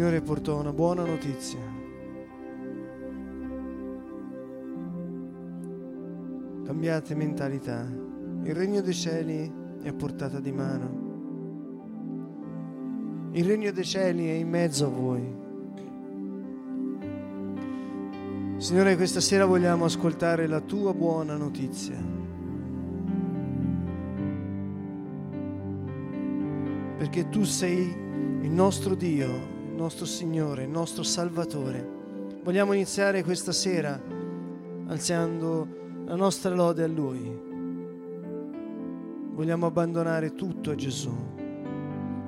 Signore portò una buona notizia. Cambiate mentalità. Il regno dei cieli è a portata di mano. Il regno dei cieli è in mezzo a voi. Signore, questa sera vogliamo ascoltare la tua buona notizia. Perché tu sei il nostro Dio, nostro Signore, il nostro Salvatore. Vogliamo iniziare questa sera alzando la nostra lode a Lui. Vogliamo abbandonare tutto a Gesù,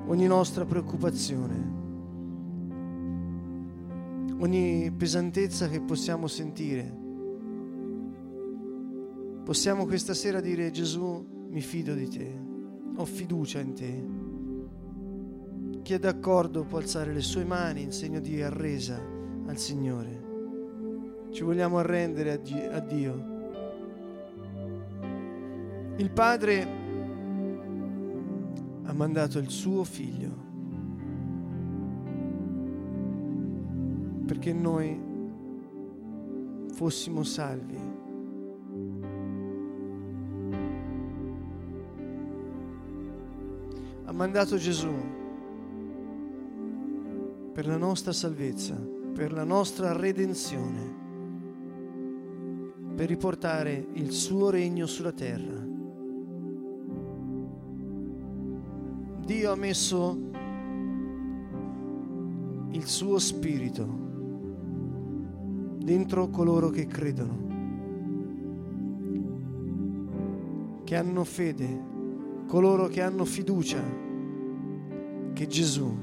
ogni nostra preoccupazione, ogni pesantezza che possiamo sentire. Possiamo questa sera dire Gesù, mi fido di te, ho fiducia in te. Chi è d'accordo può alzare le sue mani in segno di arresa al Signore. Ci vogliamo arrendere a Di- a Dio. Il Padre ha mandato il suo figlio perché noi fossimo salvi. Ha mandato Gesù per la nostra salvezza, per la nostra redenzione, per riportare il suo regno sulla terra. Dio ha messo il suo spirito dentro coloro che credono, che hanno fede, coloro che hanno fiducia che Gesù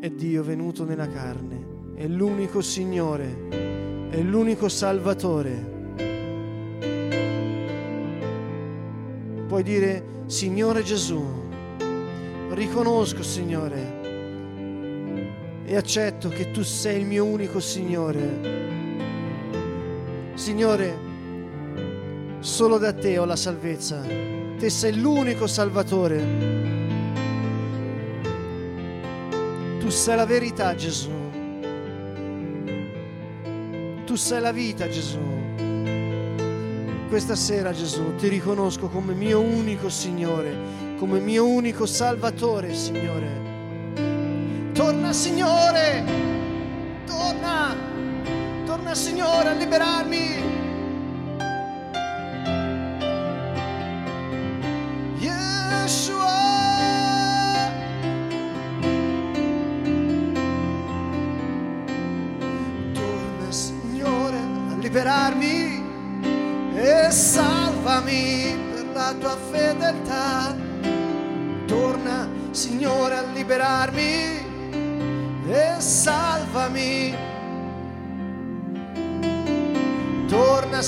è Dio venuto nella carne, è l'unico Signore, è l'unico Salvatore. Puoi dire, Signore Gesù, riconosco, Signore, e accetto che tu sei il mio unico Signore. Signore, solo da te ho la salvezza. Te sei l'unico Salvatore. Tu sei la verità, Gesù. Tu sei la vita, Gesù. Questa sera, Gesù, ti riconosco come mio unico Signore, come mio unico Salvatore, Signore. Torna, Signore! Torna! Torna, Signore, a liberarmi!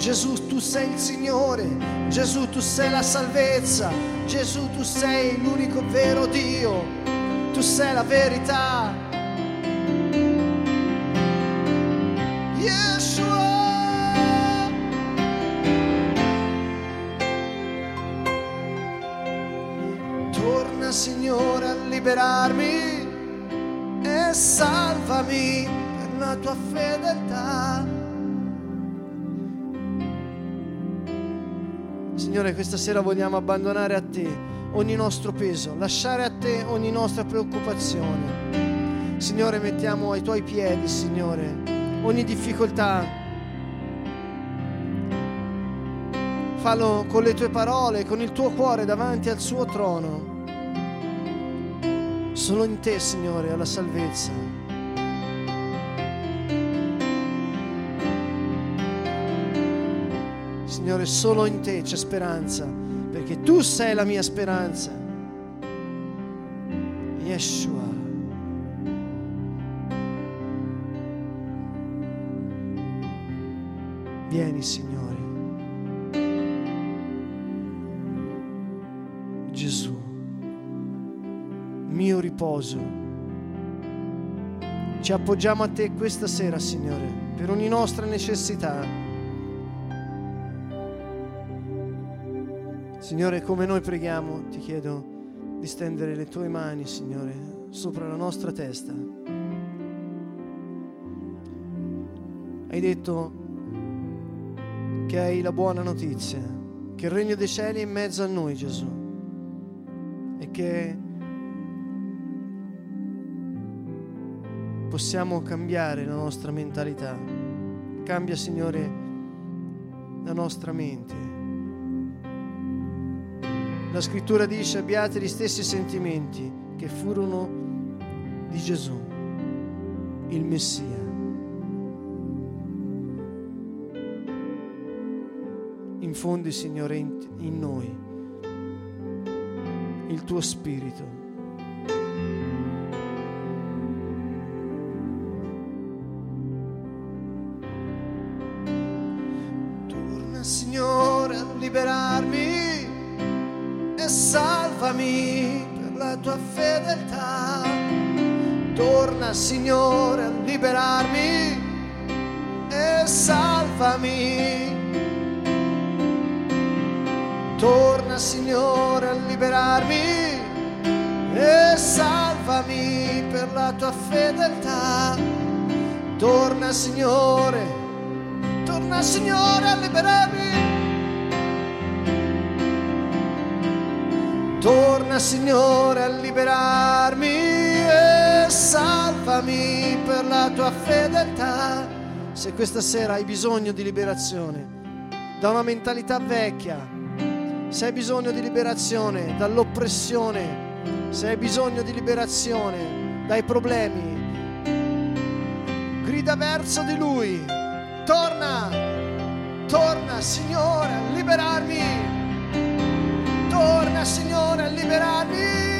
Gesù, tu sei il Signore. Gesù, tu sei la salvezza. Gesù, tu sei l'unico vero Dio. Tu sei la verità. Yeshua. Torna, Signore, a liberarmi e salvami per la tua fedeltà. Signore, questa sera vogliamo abbandonare a te ogni nostro peso, lasciare a te ogni nostra preoccupazione. Signore, mettiamo ai tuoi piedi, Signore, ogni difficoltà. Fallo con le tue parole, con il tuo cuore davanti al suo trono. Solo in te, Signore, è la salvezza. Signore, solo in te c'è speranza, perché tu sei la mia speranza. Yeshua. Vieni, Signore. Gesù, mio riposo. Ci appoggiamo a te questa sera, Signore, per ogni nostra necessità. Signore, come noi preghiamo, ti chiedo di stendere le tue mani, Signore, sopra la nostra testa. Hai detto che hai la buona notizia, che il regno dei cieli è in mezzo a noi, Gesù, e che possiamo cambiare la nostra mentalità. Cambia, Signore, la nostra mente. La scrittura dice abbiate gli stessi sentimenti che furono di Gesù, il Messia. Infondi, Signore, in, noi il tuo spirito. Torna, Signore, a liberarmi e salvami. Torna, Signore, a liberarmi e salvami per la tua fedeltà. Torna, Signore, torna, Signore, a liberarmi. Torna Signore a liberarmi salvami per la tua fedeltà. Se questa sera hai bisogno di liberazione da una mentalità vecchia, se hai bisogno di liberazione dall'oppressione, se hai bisogno di liberazione dai problemi, grida verso di Lui. Torna, torna Signore a liberarmi. Torna Signore a liberarmi.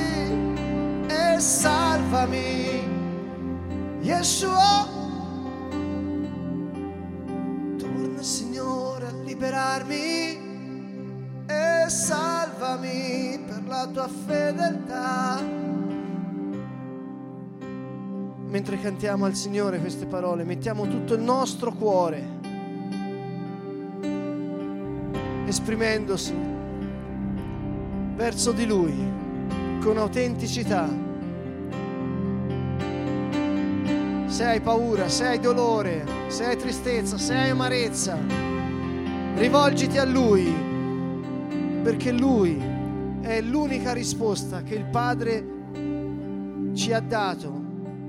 salvami. Yeshua. Torna Signore a liberarmi e salvami per la tua fedeltà. Mentre cantiamo al Signore queste parole, mettiamo tutto il nostro cuore, esprimendosi verso di Lui con autenticità. Se hai paura, se hai dolore, se hai tristezza, se hai amarezza, rivolgiti a Lui, perché Lui è l'unica risposta che il Padre ci ha dato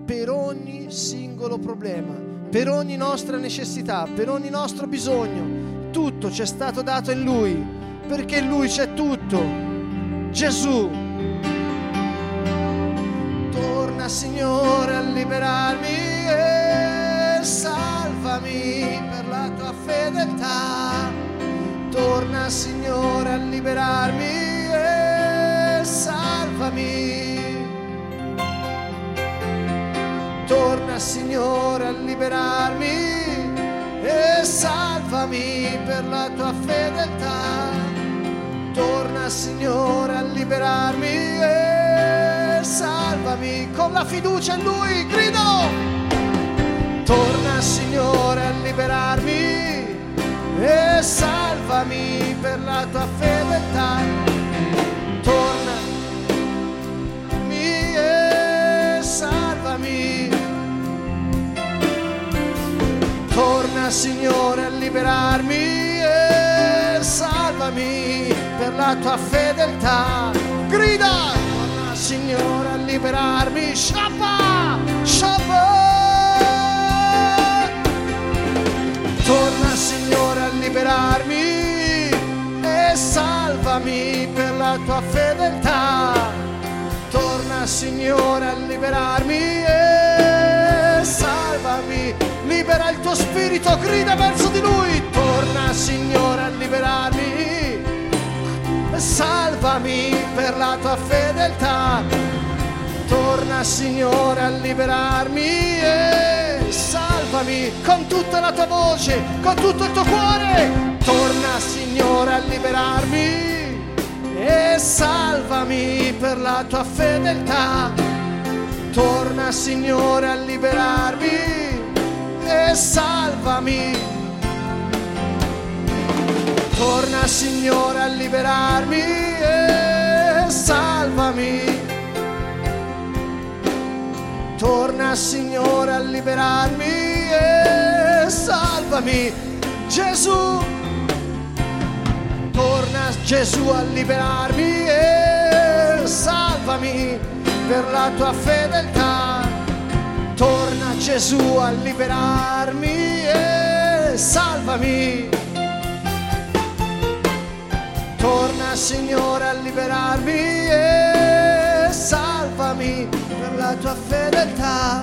per ogni singolo problema, per ogni nostra necessità, per ogni nostro bisogno. tutto ci è stato dato in Lui, perché in Lui c'è tutto. Gesù, torna Signore a liberarmi salvami per la tua fedeltà. Torna Signore a liberarmi e salvami. Torna Signore a liberarmi e salvami per la tua fedeltà. Torna Signore a liberarmi e salvami con la fiducia in Lui, grido. Torna Signore a liberarmi e salvami per la tua fedeltà. Torna e salvami. Torna Signore a liberarmi e salvami per la tua fedeltà. Grida! Torna Signore a liberarmi. Shabba! Shabba! Liberarmi e salvami per la tua fedeltà. Torna Signore a liberarmi e salvami. Libera il tuo spirito, grida verso di lui. Torna Signore a liberarmi e salvami per la tua fedeltà. Torna Signore a liberarmi e salvami con tutta la tua voce, con tutto il tuo cuore. Torna Signore a liberarmi e salvami per la tua fedeltà. Torna Signore a liberarmi e salvami. Torna Signore a liberarmi e salvami. Torna Signore a liberarmi salvami. Gesù, torna Gesù a liberarmi e salvami per la tua fedeltà. Torna Gesù a liberarmi e salvami. Torna Signore a liberarmi e salvami per la tua fedeltà.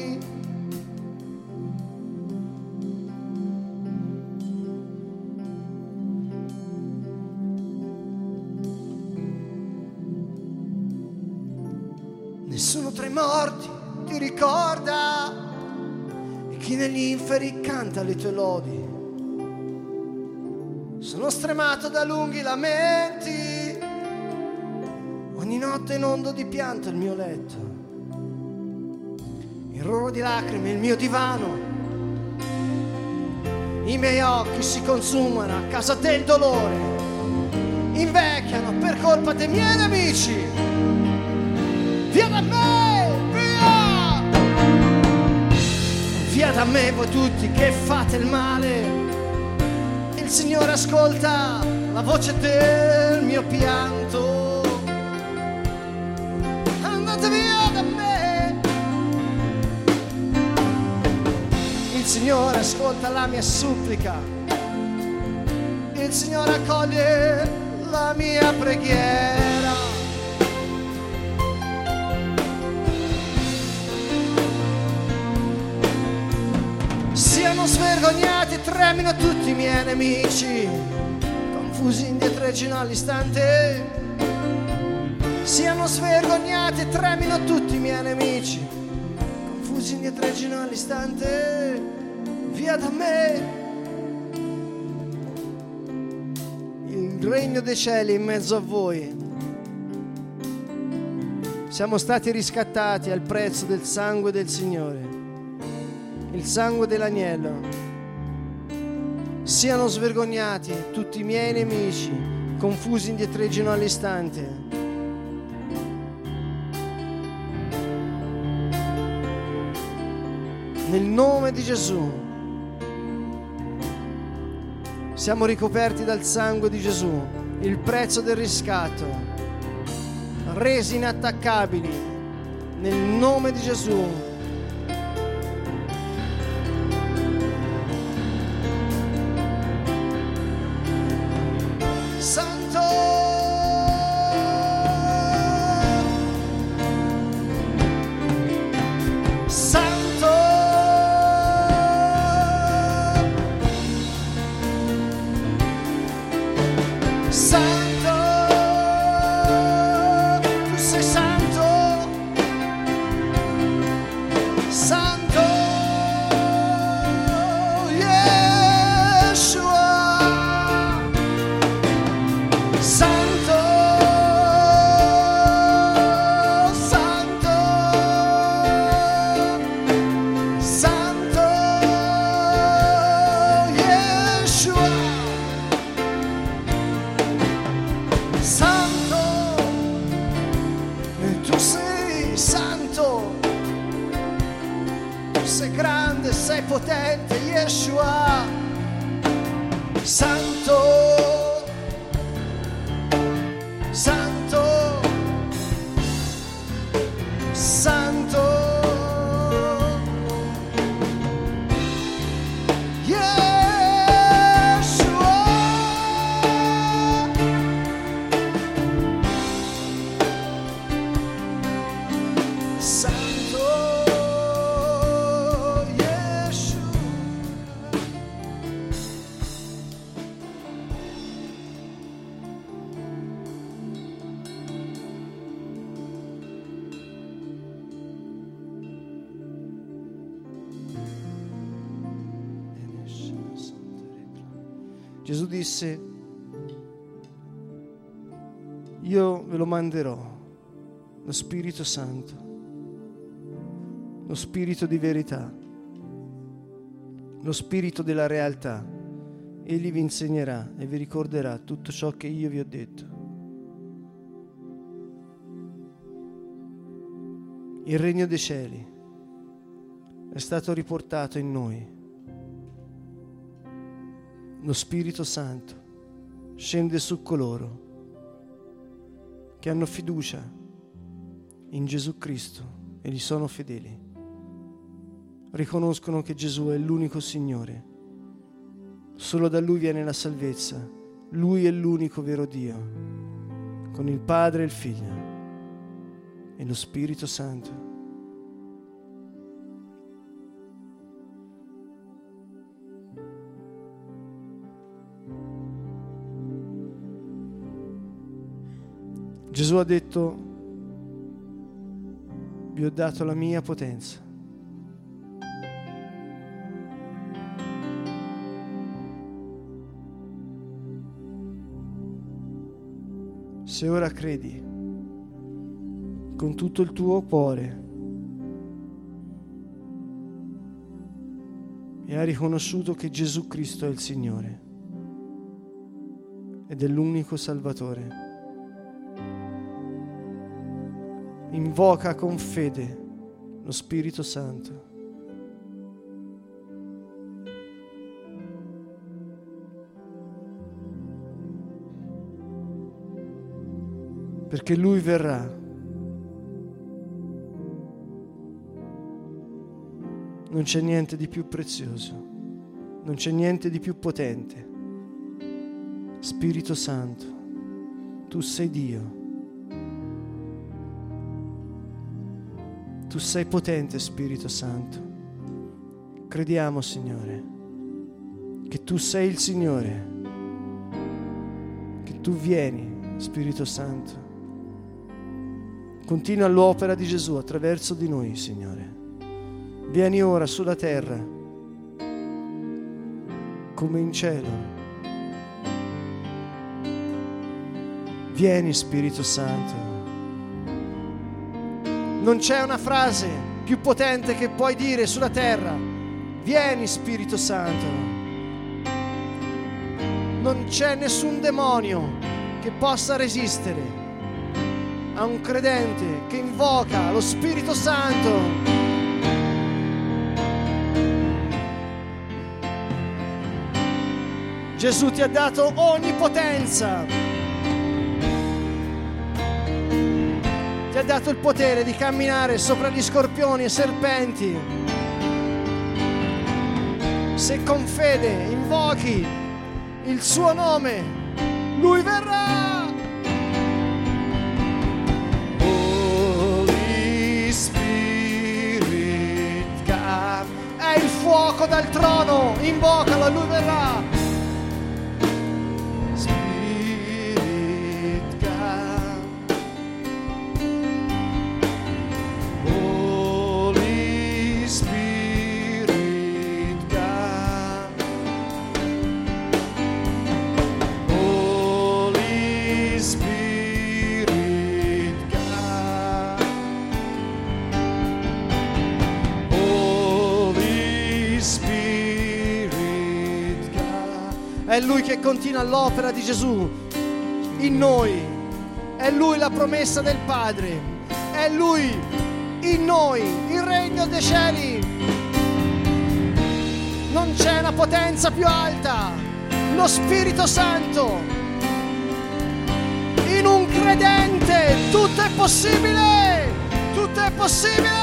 Ricorda e chi negli inferi canta le tue lodi. Sono stremato da lunghi lamenti, ogni notte inondo di pianto il mio letto. Il roro di lacrime il mio divano, i miei occhi si consumano a causa del dolore, invecchiano per colpa dei miei nemici. Via da me, da me voi tutti che fate il male. Il Signore ascolta la voce del mio pianto. Andate via da me. Il Signore ascolta la mia supplica. Il Signore accoglie la mia preghiera. E tremino tutti i miei nemici, confusi indietreggino all'istante. Siano svergognati tremino tutti i miei nemici, confusi indietreggino all'istante. Via da me. Il regno dei cieli in mezzo a voi. Siamo stati riscattati al prezzo del sangue del Signore il sangue dell'agnello. Siano svergognati tutti i miei nemici, confusi indietreggino all'istante. Nel nome di Gesù. Siamo ricoperti dal sangue di Gesù, il prezzo del riscatto, resi inattaccabili nel nome di Gesù. Gesù disse, io ve lo manderò, lo Spirito Santo, lo Spirito di verità, lo Spirito della realtà. Egli vi insegnerà e vi ricorderà tutto ciò che io vi ho detto. Il regno dei cieli è stato riportato in noi. Lo Spirito Santo scende su coloro che hanno fiducia in Gesù Cristo e gli sono fedeli. Riconoscono che Gesù è l'unico Signore. Solo da Lui viene la salvezza. Lui è l'unico vero Dio, con il Padre e il Figlio e lo Spirito Santo. Gesù ha detto, vi ho dato la mia potenza. Se ora credi con tutto il tuo cuore e hai riconosciuto che Gesù Cristo è il Signore ed è l'unico Salvatore, invoca con fede lo Spirito Santo. Perché Lui verrà. Non c'è niente di più prezioso, non c'è niente di più potente. Spirito Santo, tu sei Dio. Tu sei potente, Spirito Santo. Crediamo, Signore, che tu sei il Signore, che tu vieni, Spirito Santo. Continua l'opera di Gesù attraverso di noi, Signore. Vieni ora sulla terra, come in cielo. Vieni, Spirito Santo. Non c'è una frase più potente che puoi dire sulla terra. Vieni Spirito Santo. Non c'è nessun demonio che possa resistere a un credente che invoca lo Spirito Santo. Gesù ti ha dato ogni potenza ha dato il potere di camminare sopra gli scorpioni e serpenti. Se con fede invochi il suo nome, lui verrà. Holy Spirit, God. È il fuoco dal trono, invocalo lui verrà. È Lui che continua l'opera di Gesù in noi. È Lui la promessa del Padre. È Lui in noi, il regno dei cieli. Non c'è una potenza più alta. Lo Spirito Santo. In un credente tutto è possibile. Tutto è possibile.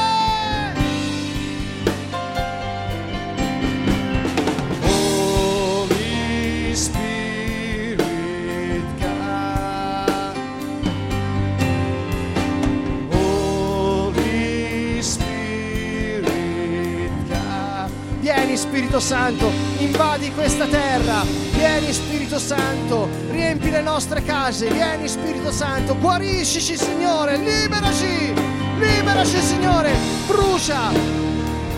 Santo, invadi questa terra. Vieni Spirito Santo, riempi le nostre case. Vieni Spirito Santo, guariscici Signore, liberaci, liberaci Signore, brucia.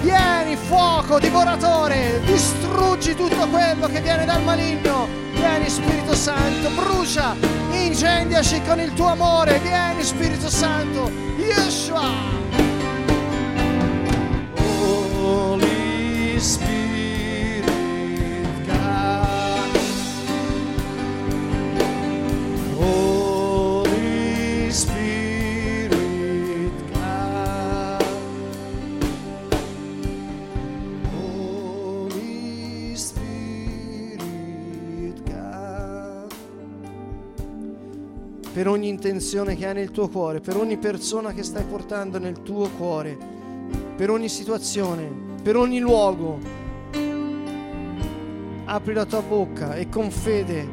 Vieni fuoco divoratore, distruggi tutto quello che viene dal maligno. Vieni Spirito Santo, brucia, incendiaci con il tuo amore. Vieni Spirito Santo, Yeshua. Holy Spirit, Per ogni intenzione che hai nel tuo cuore, per ogni persona che stai portando nel tuo cuore, per ogni situazione, per ogni luogo, apri la tua bocca e con fede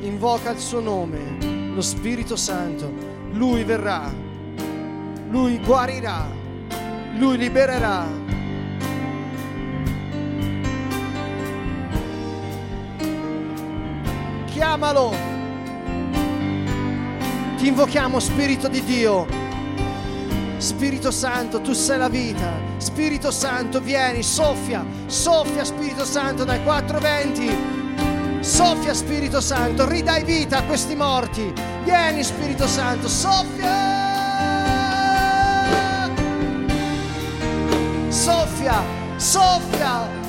invoca il suo nome, lo Spirito Santo. Lui verrà, lui guarirà, lui libererà. Chiamalo. Ti invochiamo Spirito di Dio. Spirito Santo, tu sei la vita. Spirito Santo, vieni, soffia, soffia Spirito Santo dai quattro venti. Soffia Spirito Santo, ridai vita a questi morti. Vieni Spirito Santo, soffia. Soffia, soffia.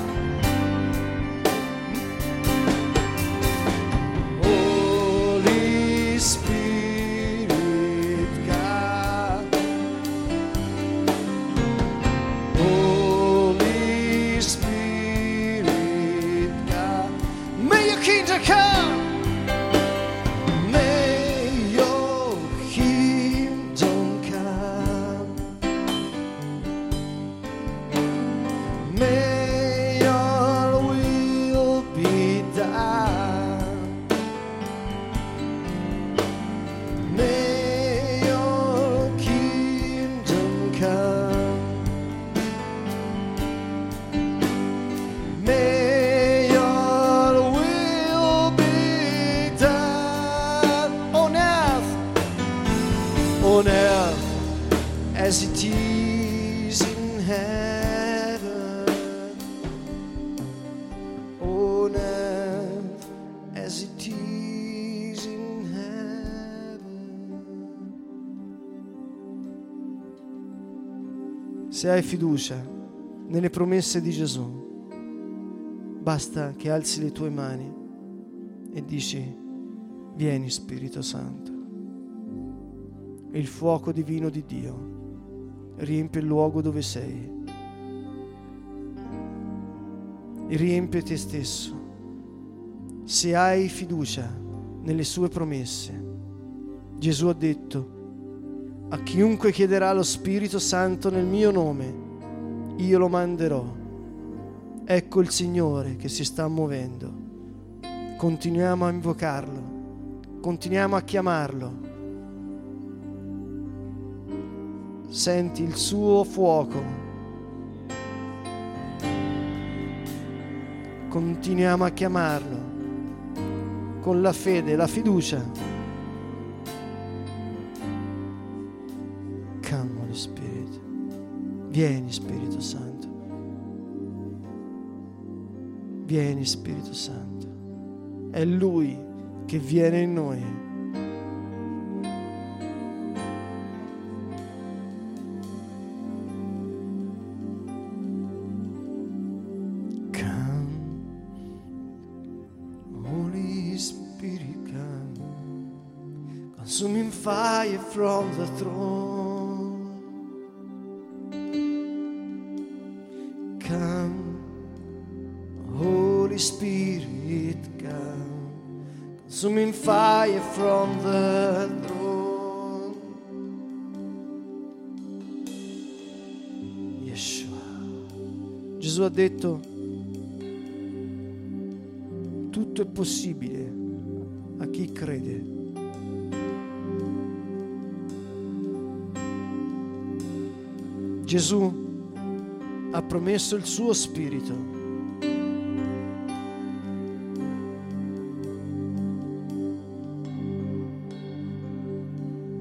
Se hai fiducia nelle promesse di Gesù, basta che alzi le tue mani e dici, vieni Spirito Santo. Il fuoco divino di Dio riempie il luogo dove sei. riempie te stesso. Se hai fiducia nelle sue promesse, Gesù ha detto, a chiunque chiederà lo Spirito Santo nel mio nome, io lo manderò. Ecco il Signore che si sta muovendo. Continuiamo a invocarlo, continuiamo a chiamarlo. Senti il suo fuoco. Continuiamo a chiamarlo con la fede, la fiducia. Vieni Spirito Santo. Vieni Spirito Santo. È Lui che viene in noi. consuming fire from the throne. Gesù ha detto, tutto è possibile a chi crede. Gesù ha promesso il suo spirito.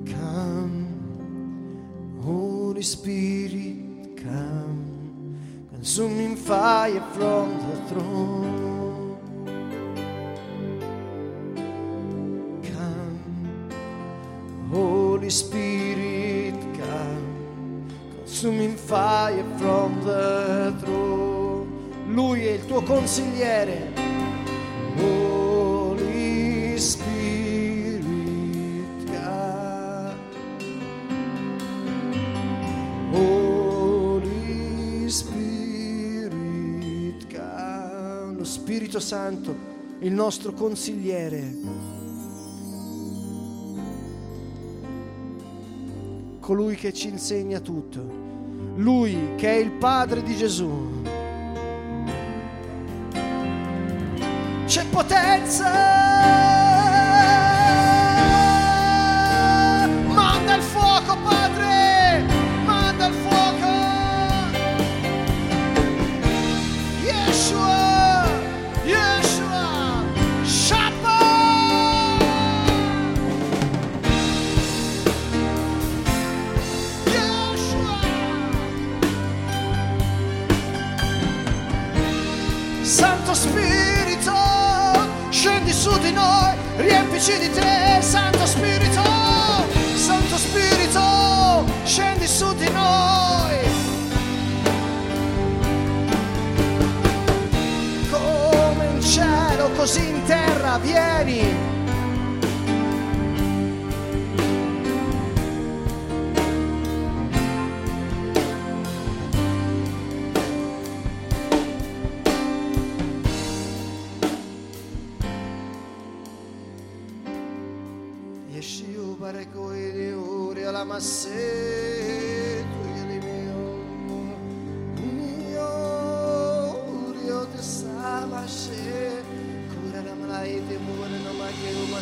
Come, Holy Spirit, come, consuming fire from the throne. Come, Holy Spirit, come consuming fire from the throne. Lui è il tuo consigliere. Spirito Santo, il nostro consigliere. colui che ci insegna tutto lui che è il Padre di Gesù. C'è potenza.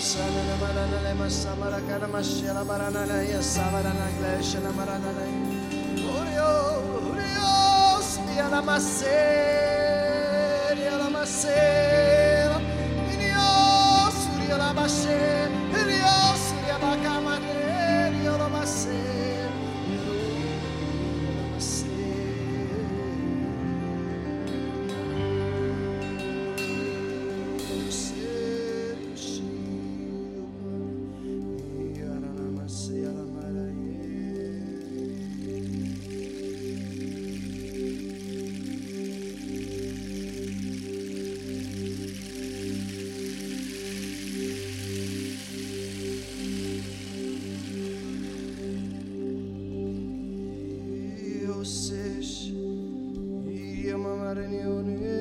Masana Marana Masamara Karamashela Marana Savarana Gleshana Marana Urio Urios Yalamasé Yalamasé Union.